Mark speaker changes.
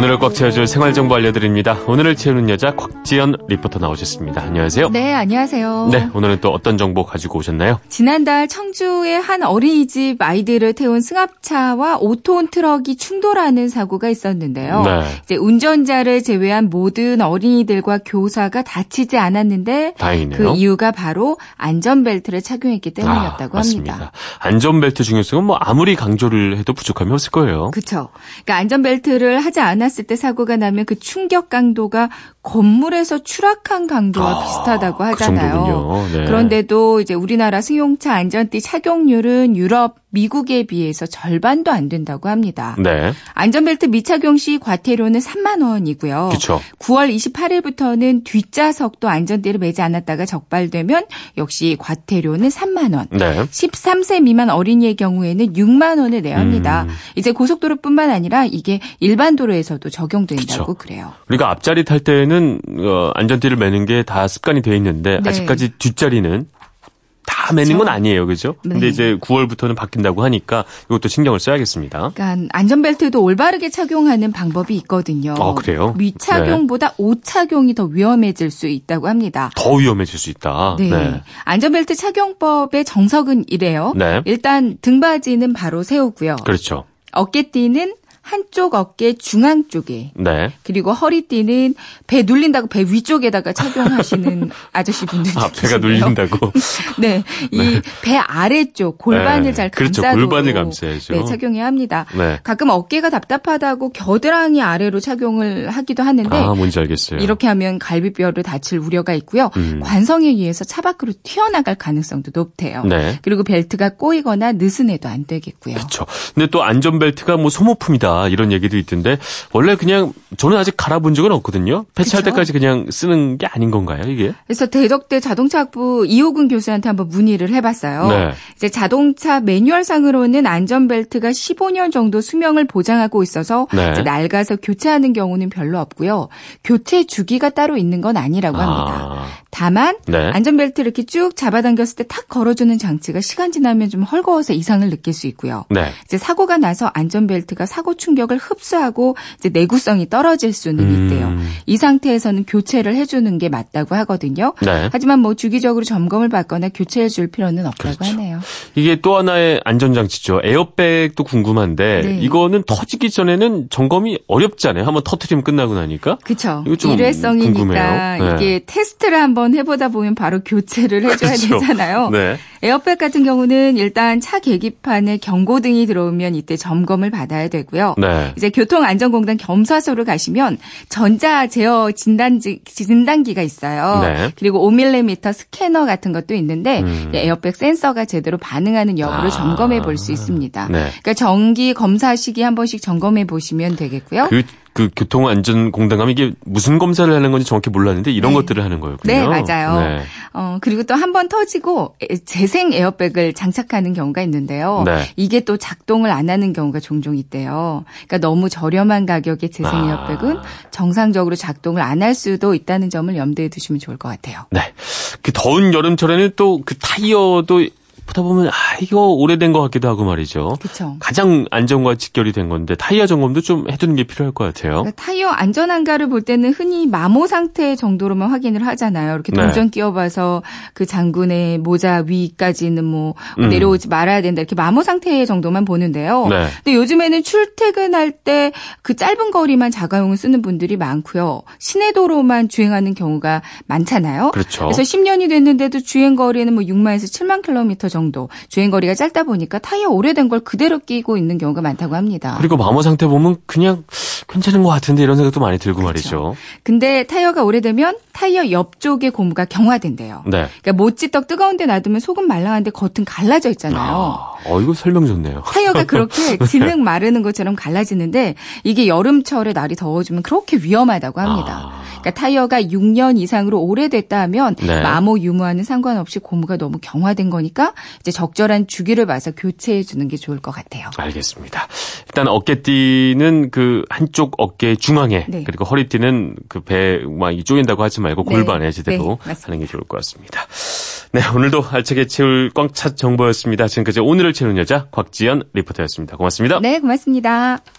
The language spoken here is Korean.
Speaker 1: 꽉 채워줄 생활정보 알려드립니다. 오늘을 채우는 여자 곽지연 리포터 나오셨습니다. 안녕하세요.
Speaker 2: 네, 안녕하세요.
Speaker 1: 네, 오늘은 또 어떤 정보 가지고 오셨나요?
Speaker 2: 지난달 청주의 한 어린이집 아이들을 태운 승합차와 5톤 트럭이 충돌하는 사고가 있었는데요.
Speaker 1: 네.
Speaker 2: 이제 운전자를 제외한 모든 어린이들과 교사가 다치지 않았는데
Speaker 1: 다행이네요.
Speaker 2: 그 이유가 바로 안전벨트를 착용했기 때문이었다고
Speaker 1: 아,
Speaker 2: 합니다.
Speaker 1: 안전벨트 중요성은 뭐 아무리 강조를 해도 부족함이 없을 거예요.
Speaker 2: 그렇죠. 그러니까 안전벨트를 하지 않았 을 때 사고가 나면 그 충격 강도가 건물에서 추락한 강도와
Speaker 1: 아,
Speaker 2: 비슷하다고
Speaker 1: 그
Speaker 2: 하잖아요.
Speaker 1: 정도군요. 네.
Speaker 2: 그런데도 이제 우리나라 승용차 안전띠 착용률은 유럽, 미국에 비해서 절반도 안 된다고 합니다.
Speaker 1: 네,
Speaker 2: 안전벨트 미착용 시 과태료는 3만 원이고요.
Speaker 1: 그렇죠.
Speaker 2: 9월 28일부터는 뒷좌석도 안전띠를 매지 않았다가 적발되면 역시 과태료는 3만 원.
Speaker 1: 네.
Speaker 2: 13세 미만 어린이의 경우에는 6만 원을 내야 합니다.
Speaker 1: 음.
Speaker 2: 이제 고속도로뿐만 아니라 이게 일반 도로에서도 적용된다고
Speaker 1: 그쵸.
Speaker 2: 그래요
Speaker 1: 우리가 앞자리 탈 때는 어, 안전띠를 매는 게 다 습관이 돼 있는데
Speaker 2: 네.
Speaker 1: 아직까지 뒷자리는 다 매는 건 아니에요, 그죠? 근데
Speaker 2: 네.
Speaker 1: 이제 9월부터는 바뀐다고 하니까 이것도 신경을 써야겠습니다.
Speaker 2: 그러니까 안전벨트도 올바르게 착용하는 방법이 있거든요.
Speaker 1: 아, 그래요?
Speaker 2: 미착용보다 오착용이 더 위험해질 수 있다고 합니다.
Speaker 1: 더 위험해질 수 있다.
Speaker 2: 네. 안전벨트 착용법의 정석은 이래요.
Speaker 1: 네.
Speaker 2: 일단 등받이는 바로 세우고요.
Speaker 1: 그렇죠.
Speaker 2: 어깨띠는 한쪽 어깨 중앙 쪽에
Speaker 1: 네.
Speaker 2: 그리고 허리띠는 배 눌린다고 배 위쪽에다가 착용하시는 아저씨 분들
Speaker 1: 아, 배가 눌린다고.
Speaker 2: 네, 이 배 아래쪽 골반을
Speaker 1: 네,
Speaker 2: 잘
Speaker 1: 그렇죠.
Speaker 2: 감싸도록
Speaker 1: 골반을 감싸야죠.
Speaker 2: 네, 착용해야 합니다.
Speaker 1: 네.
Speaker 2: 가끔 어깨가 답답하다고 겨드랑이 아래로 착용을 하기도 하는데
Speaker 1: 아, 뭔지 알겠어요.
Speaker 2: 이렇게 하면 갈비뼈를 다칠 우려가 있고요.
Speaker 1: 음.
Speaker 2: 관성에 의해서 차 밖으로 튀어나갈 가능성도 높대요.
Speaker 1: 네.
Speaker 2: 그리고 벨트가 꼬이거나 느슨해도 안 되겠고요.
Speaker 1: 그렇죠. 근데 또 안전벨트가 뭐 소모품이다 이런 얘기도 있던데 원래 그냥 저는 아직 갈아본 적은 없거든요. 폐차할
Speaker 2: 그쵸.
Speaker 1: 때까지 그냥 쓰는 게 아닌 건가요, 이게?
Speaker 2: 그래서 대덕대 자동차학부 이호근 교수한테 한번 문의를 해봤어요.
Speaker 1: 네.
Speaker 2: 이제 자동차 매뉴얼상으로는 안전벨트가 15년 정도 수명을 보장하고 있어서
Speaker 1: 네.
Speaker 2: 낡아서 교체하는 경우는 별로 없고요. 교체 주기가 따로 있는 건 아니라고 합니다.
Speaker 1: 아,
Speaker 2: 다만
Speaker 1: 네.
Speaker 2: 안전벨트 이렇게 쭉 잡아당겼을 때 탁 걸어주는 장치가 시간 지나면 좀 헐거워서 이상을 느낄 수 있고요.
Speaker 1: 네.
Speaker 2: 이제 사고가 나서 안전벨트가 사고 충격을 흡수하고 이제 내구성이 떨어질 수는
Speaker 1: 음.
Speaker 2: 있대요. 이 상태에서는 교체를 해주는 게 맞다고 하거든요.
Speaker 1: 네.
Speaker 2: 하지만 뭐 주기적으로 점검을 받거나 교체해 줄 필요는 없다고
Speaker 1: 그렇죠.
Speaker 2: 하네요.
Speaker 1: 이게 또 하나의 안전장치죠. 에어백도 궁금한데
Speaker 2: 네.
Speaker 1: 이거는 터지기 전에는 점검이 어렵잖아요. 한번 터트리면 끝나고 나니까.
Speaker 2: 그렇죠. 일회성이니까
Speaker 1: 궁금해요. 네.
Speaker 2: 이게 테스트를 한번 해보다 보면 바로 교체를 해줘야
Speaker 1: 그렇죠.
Speaker 2: 되잖아요.
Speaker 1: 네.
Speaker 2: 에어백 같은 경우는 일단 차 계기판에 경고등이 들어오면 이때 점검을 받아야 되고요.
Speaker 1: 네.
Speaker 2: 이제 교통안전공단 겸사소를 가시면 전자 제어 진단지 진단기가 있어요.
Speaker 1: 네.
Speaker 2: 그리고 5mm 스캐너 같은 것도 있는데
Speaker 1: 음.
Speaker 2: 에어백 센서가 제대로 반응하는 여부를
Speaker 1: 아.
Speaker 2: 점검해 볼 수 있습니다.
Speaker 1: 네.
Speaker 2: 그러니까 정기 검사 시기 한 번씩 점검해 보시면 되겠고요.
Speaker 1: 그, 그 교통안전공단 가면 이게 무슨 검사를 하는 건지 정확히 몰랐는데 이런
Speaker 2: 네.
Speaker 1: 것들을 하는 거였군요.
Speaker 2: 네, 맞아요.
Speaker 1: 네.
Speaker 2: 어, 그리고 또 한 번 터지고 에- 재생 에어백을 장착하는 경우가 있는데요.
Speaker 1: 네.
Speaker 2: 이게 또 작동을 안 하는 경우가 종종 있대요. 그러니까 너무 저렴한 가격의 재생
Speaker 1: 아.
Speaker 2: 에어백은 정상적으로 작동을 안 할 수도 있다는 점을 염두에 두시면 좋을 것 같아요.
Speaker 1: 네. 그 더운 여름철에는 또 그 타이어도 보다 보면 아 이거 오래된 것 같기도 하고 말이죠.
Speaker 2: 그렇죠.
Speaker 1: 가장 안전과 직결이 된 건데 타이어 점검도 좀 해두는 게 필요할 것 같아요.
Speaker 2: 그러니까 타이어 안전한가를 볼 때는 흔히 마모 상태 정도로만 확인을 하잖아요. 이렇게
Speaker 1: 네.
Speaker 2: 동전 끼워봐서 그 장군의 모자 위까지는 뭐
Speaker 1: 음.
Speaker 2: 내려오지 말아야 된다. 이렇게 마모 상태 정도만 보는데요.
Speaker 1: 네.
Speaker 2: 근데 요즘에는 출퇴근할 때 그 짧은 거리만 자가용을 쓰는 분들이 많고요. 시내 도로만 주행하는 경우가 많잖아요.
Speaker 1: 그렇죠.
Speaker 2: 그래서 10년이 됐는데도 주행 거리는 뭐 6만에서 7만 킬로미터 정도. 주행 거리가 짧다 보니까 타이어 오래된 걸 그대로 끼고 있는 경우가 많다고 합니다.
Speaker 1: 그리고 마모 상태 보면 그냥 괜찮은 것 같은데 이런 생각도 많이 들고 말이죠.
Speaker 2: 근데 타이어가 오래되면 타이어 옆쪽의 고무가 경화된대요.
Speaker 1: 네.
Speaker 2: 그러니까 모찌떡 뜨거운 데 놔두면 속은 말랑한데 겉은 갈라져 있잖아요.
Speaker 1: 아, 어 이거 설명 좋네요.
Speaker 2: 타이어가 그렇게 진흙 마르는 것처럼 갈라지는데 이게 여름철에 날이 더워지면 그렇게 위험하다고 합니다.
Speaker 1: 아.
Speaker 2: 그러니까 타이어가 6년 이상으로 오래됐다 하면
Speaker 1: 네.
Speaker 2: 마모 유무와는 상관없이 고무가 너무 경화된 거니까 이제 적절한 주기를 봐서 교체해 주는 게 좋을 것 같아요.
Speaker 1: 알겠습니다. 일단 어깨띠는 그 한쪽 어깨 중앙에
Speaker 2: 네.
Speaker 1: 그리고 허리띠는 그 배막 쪼갠다고 하지 말고
Speaker 2: 네.
Speaker 1: 골반에 제대로
Speaker 2: 네.
Speaker 1: 하는 게 좋을 것 같습니다. 네, 오늘도 알차게 채울 꽝차 정보였습니다. 지금까지 오늘을 채우는 여자 곽지연 리포터였습니다. 고맙습니다.
Speaker 2: 네, 고맙습니다.